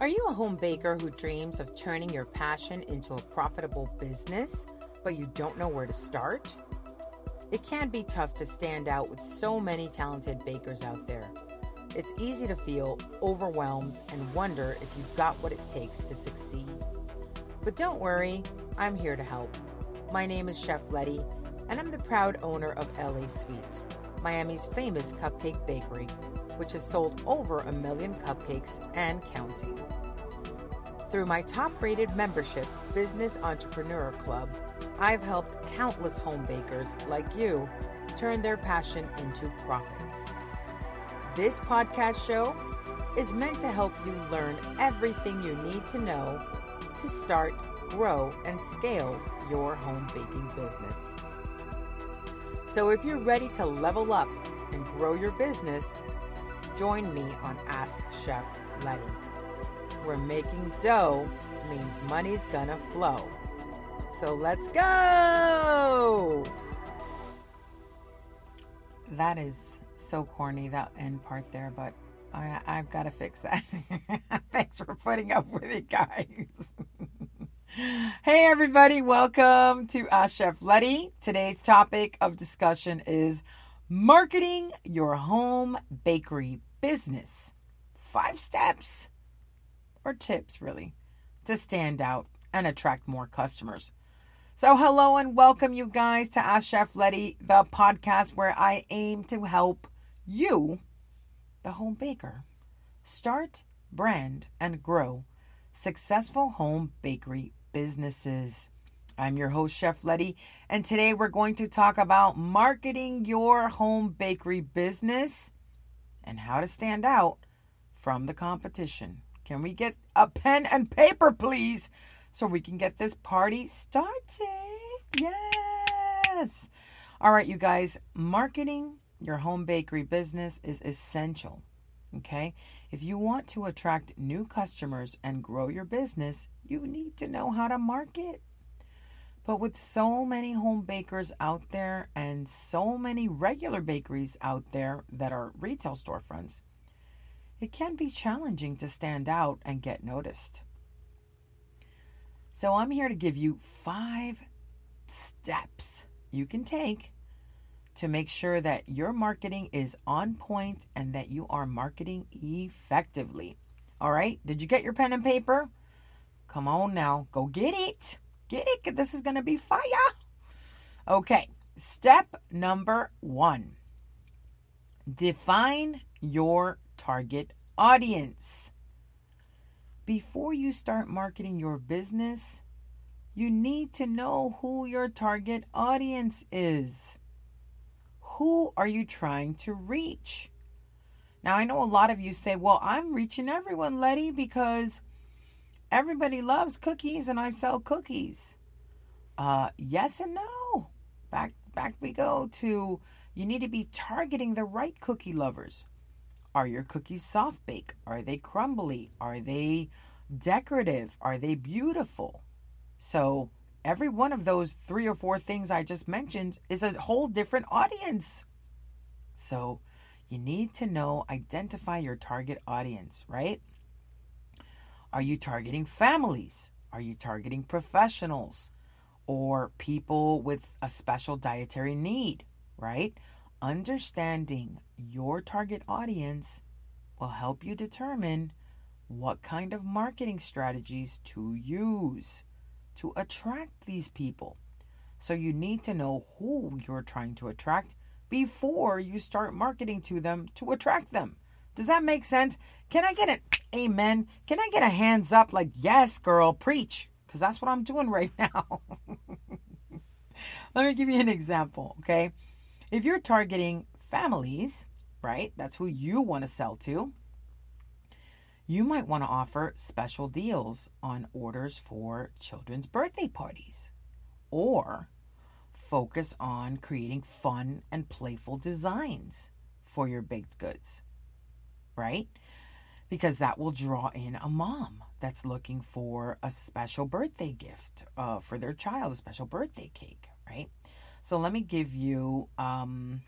Are you a home baker who dreams of turning your passion into a profitable business, but you don't know where to start? It can be tough to stand out with so many talented bakers out there. It's easy to feel overwhelmed and wonder if you've got what it takes to succeed. But don't worry, I'm here to help. My name is Chef Letty, and I'm the proud owner of LA Sweets, Miami's famous cupcake bakery which has sold over a million cupcakes and counting. Through my top rated membership, Business Entrepreneur Club, I've helped countless home bakers like you turn their passion into profits. This podcast show is meant to help you learn everything you need to know to start, grow, and scale your home baking business. So if you're ready to level up and grow your business, Join me on Ask Chef Letty, where making dough means money's gonna flow. So let's go! That is so corny, that end part there, but I, I've got to fix that. Thanks for putting up with it, guys. hey, everybody, welcome to Ask Chef Letty. Today's topic of discussion is Marketing your home bakery business. Five steps or tips, really, to stand out and attract more customers. So, hello and welcome, you guys, to Ask Chef Letty, the podcast where I aim to help you, the home baker, start, brand, and grow successful home bakery businesses. I'm your host, Chef Letty, and today we're going to talk about marketing your home bakery business and how to stand out from the competition. Can we get a pen and paper, please, so we can get this party started? Yes. All right, you guys, marketing your home bakery business is essential. Okay. If you want to attract new customers and grow your business, you need to know how to market. But with so many home bakers out there and so many regular bakeries out there that are retail storefronts, it can be challenging to stand out and get noticed. So I'm here to give you five steps you can take to make sure that your marketing is on point and that you are marketing effectively. All right, did you get your pen and paper? Come on now, go get it. This is going to be fire. Okay, step number one define your target audience. Before you start marketing your business, you need to know who your target audience is. Who are you trying to reach? Now, I know a lot of you say, well, I'm reaching everyone, Letty, because everybody loves cookies and I sell cookies. Uh, yes and no. Back back we go to you need to be targeting the right cookie lovers. Are your cookies soft bake? Are they crumbly? Are they decorative? Are they beautiful? So every one of those three or four things I just mentioned is a whole different audience. So you need to know, identify your target audience, right? Are you targeting families? Are you targeting professionals or people with a special dietary need, right? Understanding your target audience will help you determine what kind of marketing strategies to use to attract these people. So you need to know who you're trying to attract before you start marketing to them to attract them. Does that make sense? Can I get an amen? Can I get a hands up like, yes, girl, preach? Because that's what I'm doing right now. Let me give you an example, okay? If you're targeting families, right, that's who you want to sell to, you might want to offer special deals on orders for children's birthday parties or focus on creating fun and playful designs for your baked goods right? Because that will draw in a mom that's looking for a special birthday gift uh, for their child, a special birthday cake, right? So let me give you um,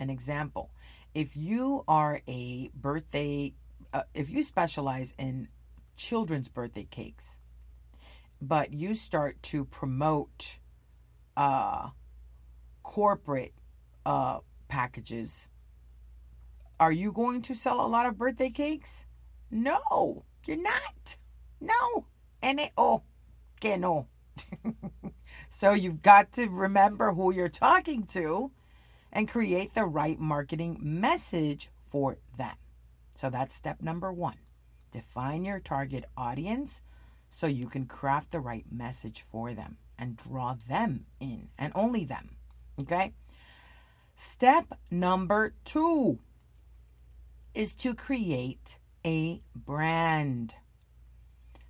an example. If you are a birthday, uh, if you specialize in children's birthday cakes, but you start to promote uh, corporate uh, packages, are you going to sell a lot of birthday cakes? No, you're not. No. Oh, que no. so you've got to remember who you're talking to and create the right marketing message for them. So that's step number one. Define your target audience so you can craft the right message for them and draw them in and only them. Okay? Step number two is to create a brand.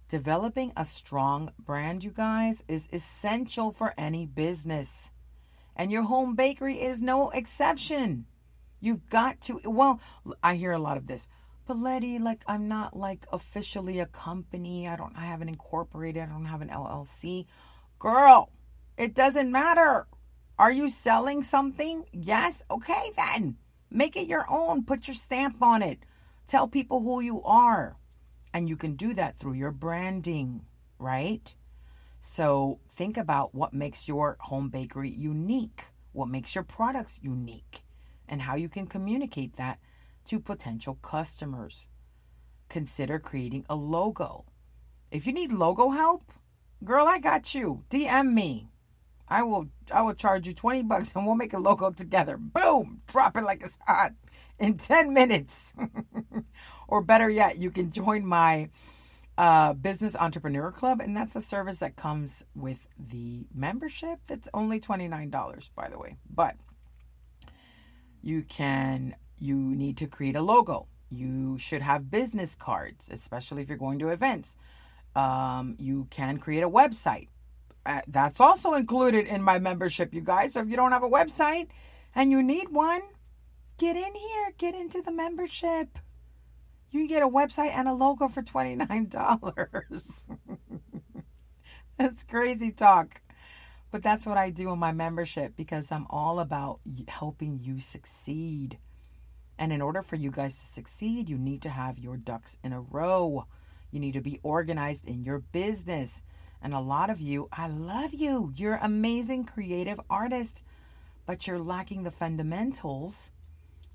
Developing a strong brand, you guys, is essential for any business. And your home bakery is no exception. You've got to, well, I hear a lot of this. But Letty, like, I'm not like officially a company. I don't, I haven't incorporated. I don't have an LLC. Girl, it doesn't matter. Are you selling something? Yes. Okay, then make it your own. Put your stamp on it. Tell people who you are. And you can do that through your branding, right? So think about what makes your home bakery unique, what makes your products unique, and how you can communicate that to potential customers. Consider creating a logo. If you need logo help, girl, I got you. DM me. I will I will charge you 20 bucks and we'll make a logo together. Boom, drop it like it's hot in 10 minutes. or better yet, you can join my uh, business entrepreneur club and that's a service that comes with the membership. That's only $29 by the way. But you can you need to create a logo. You should have business cards, especially if you're going to events. Um, you can create a website Uh, that's also included in my membership, you guys. So if you don't have a website and you need one, get in here, get into the membership. You can get a website and a logo for $29. that's crazy talk. But that's what I do in my membership because I'm all about helping you succeed. And in order for you guys to succeed, you need to have your ducks in a row. You need to be organized in your business. And a lot of you, I love you. You're amazing creative artist, but you're lacking the fundamentals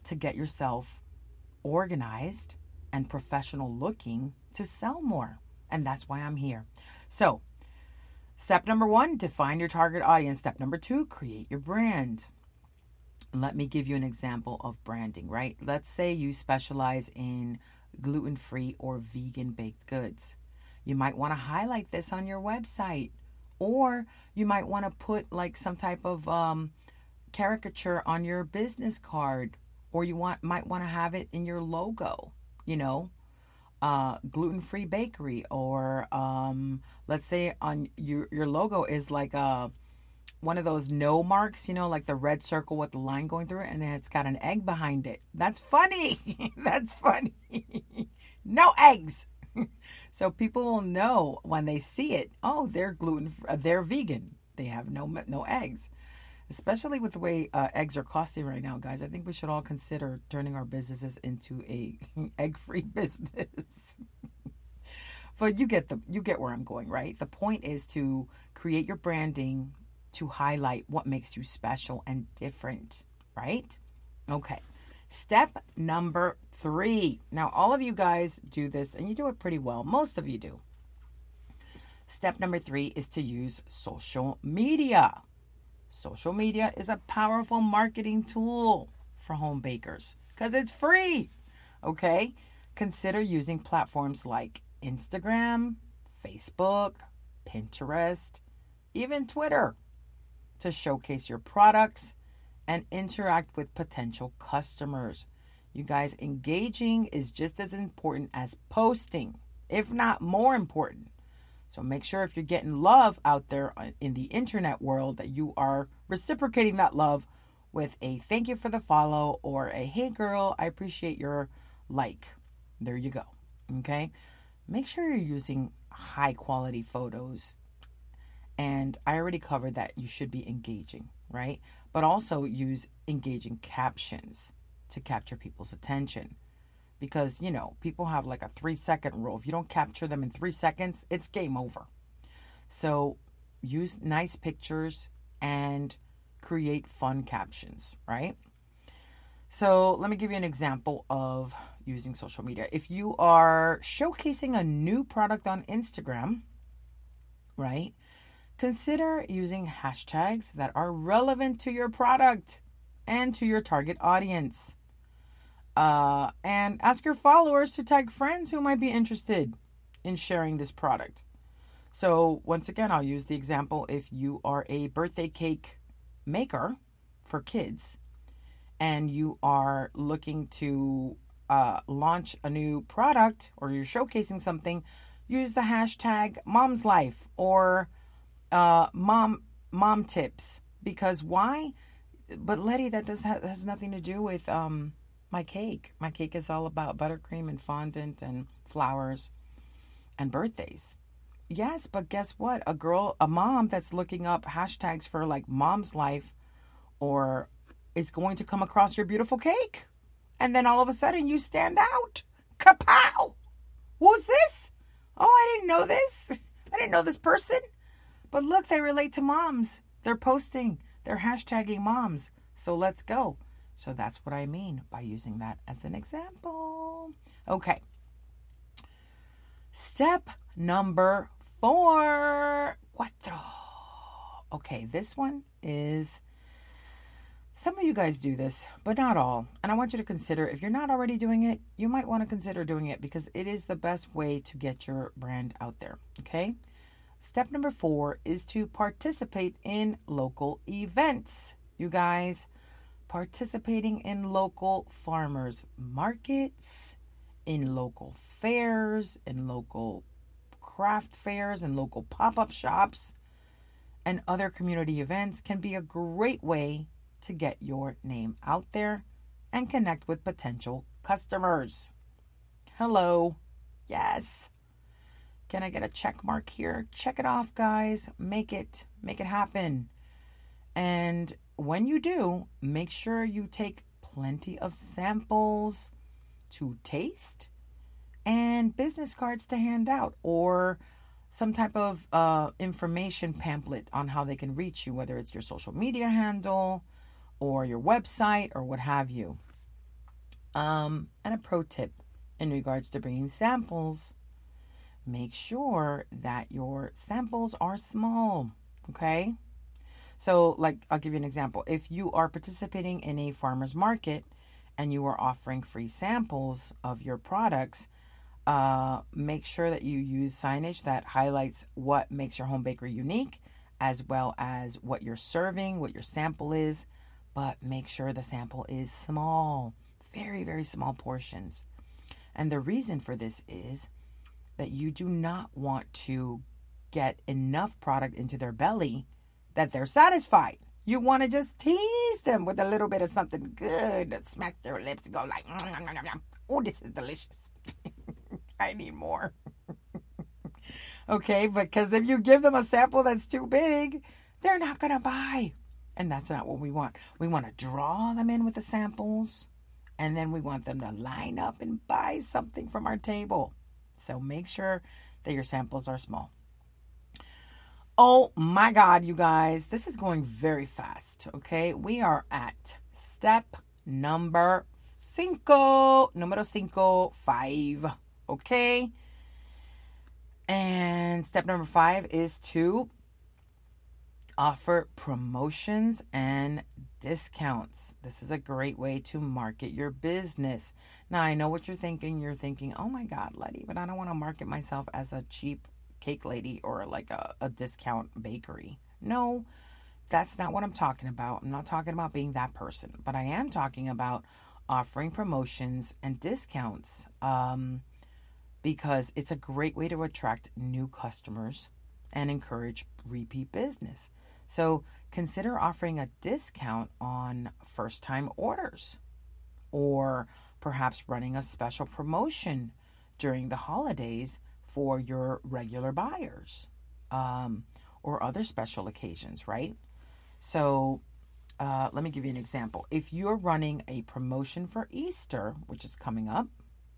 to get yourself organized and professional looking to sell more. And that's why I'm here. So, step number 1, define your target audience. Step number 2, create your brand. Let me give you an example of branding, right? Let's say you specialize in gluten-free or vegan baked goods you might want to highlight this on your website. Or you might want to put like some type of um, caricature on your business card. Or you want might want to have it in your logo, you know, uh, gluten-free bakery. Or um, let's say on your, your logo is like a uh, one of those no marks, you know, like the red circle with the line going through it, and it's got an egg behind it. That's funny. That's funny. no eggs. So people will know when they see it. Oh, they're gluten. Uh, they're vegan. They have no no eggs. Especially with the way uh, eggs are costing right now, guys. I think we should all consider turning our businesses into a egg-free business. but you get the you get where I'm going, right? The point is to create your branding to highlight what makes you special and different, right? Okay. Step number three. Now, all of you guys do this and you do it pretty well. Most of you do. Step number three is to use social media. Social media is a powerful marketing tool for home bakers because it's free. Okay? Consider using platforms like Instagram, Facebook, Pinterest, even Twitter to showcase your products and interact with potential customers. You guys, engaging is just as important as posting, if not more important. So make sure if you're getting love out there uh, in the internet world that you are reciprocating that love with a thank you for the follow or a hey girl, I appreciate your like. There you go. Okay? Make sure you're using high quality photos. And I already covered that you should be engaging, right? But also use engaging captions to capture people's attention. because, you know, people have like a three second rule. If you don't capture them in three seconds, it's game over. So use nice pictures and create fun captions, right? So let me give you an example of using social media. If you are showcasing a new product on Instagram, right? Consider using hashtags that are relevant to your product and to your target audience. Uh, and ask your followers to tag friends who might be interested in sharing this product. So, once again, I'll use the example if you are a birthday cake maker for kids and you are looking to uh, launch a new product or you're showcasing something, use the hashtag mom's life or uh, mom mom tips because why? But Letty, that does ha- has nothing to do with um, my cake. My cake is all about buttercream and fondant and flowers and birthdays. Yes, but guess what? A girl, a mom that's looking up hashtags for like mom's life or is going to come across your beautiful cake. And then all of a sudden you stand out. Kapow! Who's this? Oh, I didn't know this. I didn't know this person. But look, they relate to moms. They're posting, they're hashtagging moms. So let's go. So that's what I mean by using that as an example. Okay. Step number four. Cuatro. Okay, this one is. Some of you guys do this, but not all. And I want you to consider if you're not already doing it, you might want to consider doing it because it is the best way to get your brand out there. Okay. Step number four is to participate in local events. You guys, participating in local farmers markets, in local fairs, in local craft fairs, and local pop up shops, and other community events can be a great way to get your name out there and connect with potential customers. Hello. Yes. Can I get a check mark here? Check it off, guys. Make it, make it happen. And when you do, make sure you take plenty of samples to taste and business cards to hand out or some type of uh, information pamphlet on how they can reach you, whether it's your social media handle or your website or what have you. Um, and a pro tip in regards to bringing samples make sure that your samples are small. Okay. So, like, I'll give you an example. If you are participating in a farmer's market and you are offering free samples of your products, uh, make sure that you use signage that highlights what makes your home bakery unique, as well as what you're serving, what your sample is. But make sure the sample is small, very, very small portions. And the reason for this is that you do not want to get enough product into their belly that they're satisfied. You want to just tease them with a little bit of something good that smacks their lips and go like, mm, oh, this is delicious. I need more. okay, because if you give them a sample that's too big, they're not going to buy. And that's not what we want. We want to draw them in with the samples, and then we want them to line up and buy something from our table. So make sure that your samples are small. Oh my God, you guys, this is going very fast. Okay, we are at step number cinco, numero cinco, five. Okay, and step number five is to offer promotions and discounts. This is a great way to market your business. Now, I know what you're thinking. You're thinking, oh my God, Letty, but I don't want to market myself as a cheap cake lady or like a, a discount bakery. No, that's not what I'm talking about. I'm not talking about being that person, but I am talking about offering promotions and discounts um, because it's a great way to attract new customers and encourage repeat business. So consider offering a discount on first time orders or perhaps running a special promotion during the holidays for your regular buyers um, or other special occasions, right? So uh, let me give you an example. If you're running a promotion for Easter, which is coming up,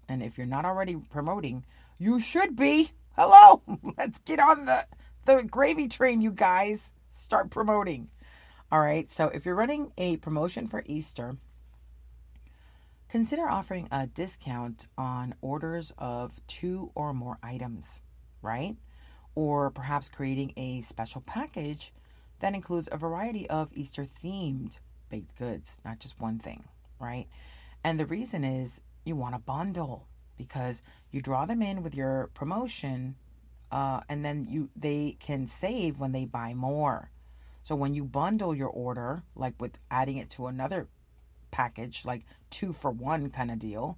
And if you're not already promoting, you should be. Hello, let's get on the the gravy train, you guys. Start promoting. All right. So if you're running a promotion for Easter, consider offering a discount on orders of two or more items, right? Or perhaps creating a special package that includes a variety of Easter themed baked goods, not just one thing, right? And the reason is you want a bundle because you draw them in with your promotion uh, and then you they can save when they buy more. So when you bundle your order, like with adding it to another package, like two for one kind of deal,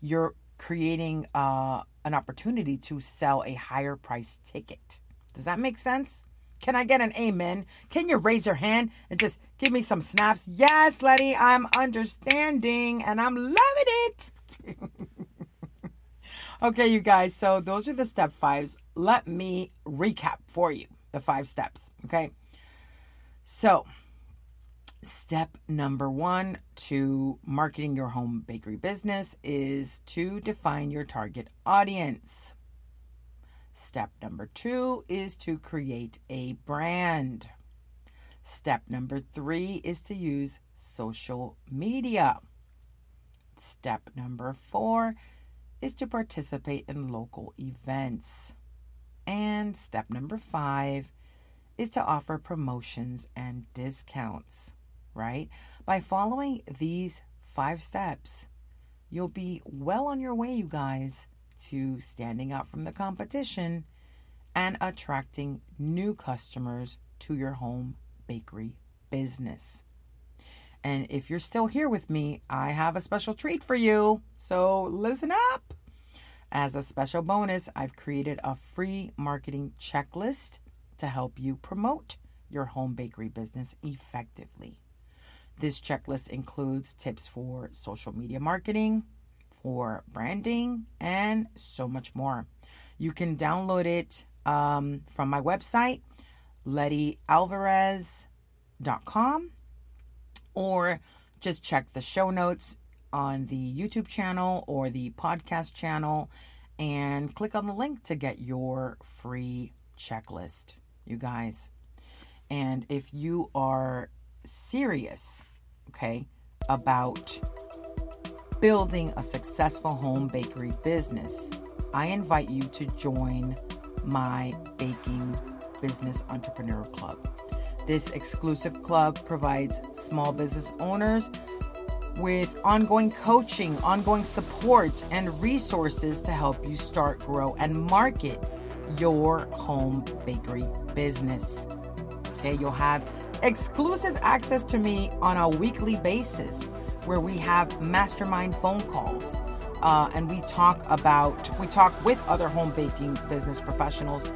you're creating uh, an opportunity to sell a higher price ticket. Does that make sense? Can I get an amen? Can you raise your hand and just give me some snaps? Yes, Letty, I'm understanding and I'm loving it. okay, you guys, so those are the step fives. Let me recap for you the five steps. Okay. So, step number one to marketing your home bakery business is to define your target audience. Step number two is to create a brand. Step number three is to use social media. Step number four is to participate in local events. And step number five is to offer promotions and discounts, right? By following these five steps, you'll be well on your way, you guys, to standing out from the competition and attracting new customers to your home bakery business. And if you're still here with me, I have a special treat for you. So listen up. As a special bonus, I've created a free marketing checklist to help you promote your home bakery business effectively. This checklist includes tips for social media marketing, for branding, and so much more. You can download it um, from my website, lettyalvarez.com, or just check the show notes on the YouTube channel or the podcast channel and click on the link to get your free checklist, you guys. And if you are serious, okay, about building a successful home bakery business, I invite you to join my Baking Business Entrepreneur Club. This exclusive club provides small business owners with ongoing coaching, ongoing support, and resources to help you start, grow, and market your home bakery business. Okay, you'll have exclusive access to me on a weekly basis where we have mastermind phone calls. Uh, and we talk about, we talk with other home baking business professionals,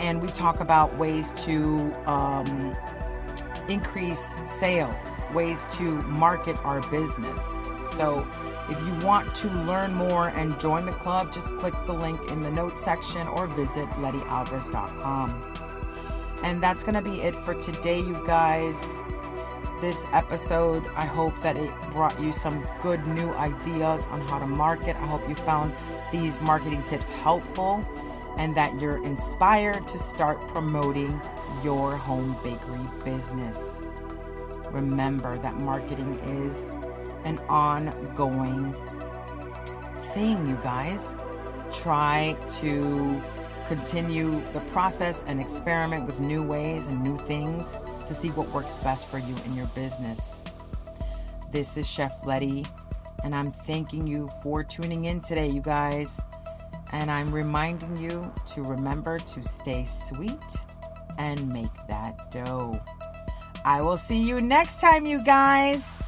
and we talk about ways to um, increase sales, ways to market our business. So, if you want to learn more and join the club, just click the link in the notes section or visit lettyalvarez.com. And that's going to be it for today, you guys. This episode, I hope that it brought you some good new ideas on how to market. I hope you found these marketing tips helpful and that you're inspired to start promoting your home bakery business. Remember that marketing is an ongoing thing, you guys. Try to continue the process and experiment with new ways and new things to see what works best for you in your business. This is Chef Letty, and I'm thanking you for tuning in today, you guys. And I'm reminding you to remember to stay sweet and make that dough. I will see you next time, you guys.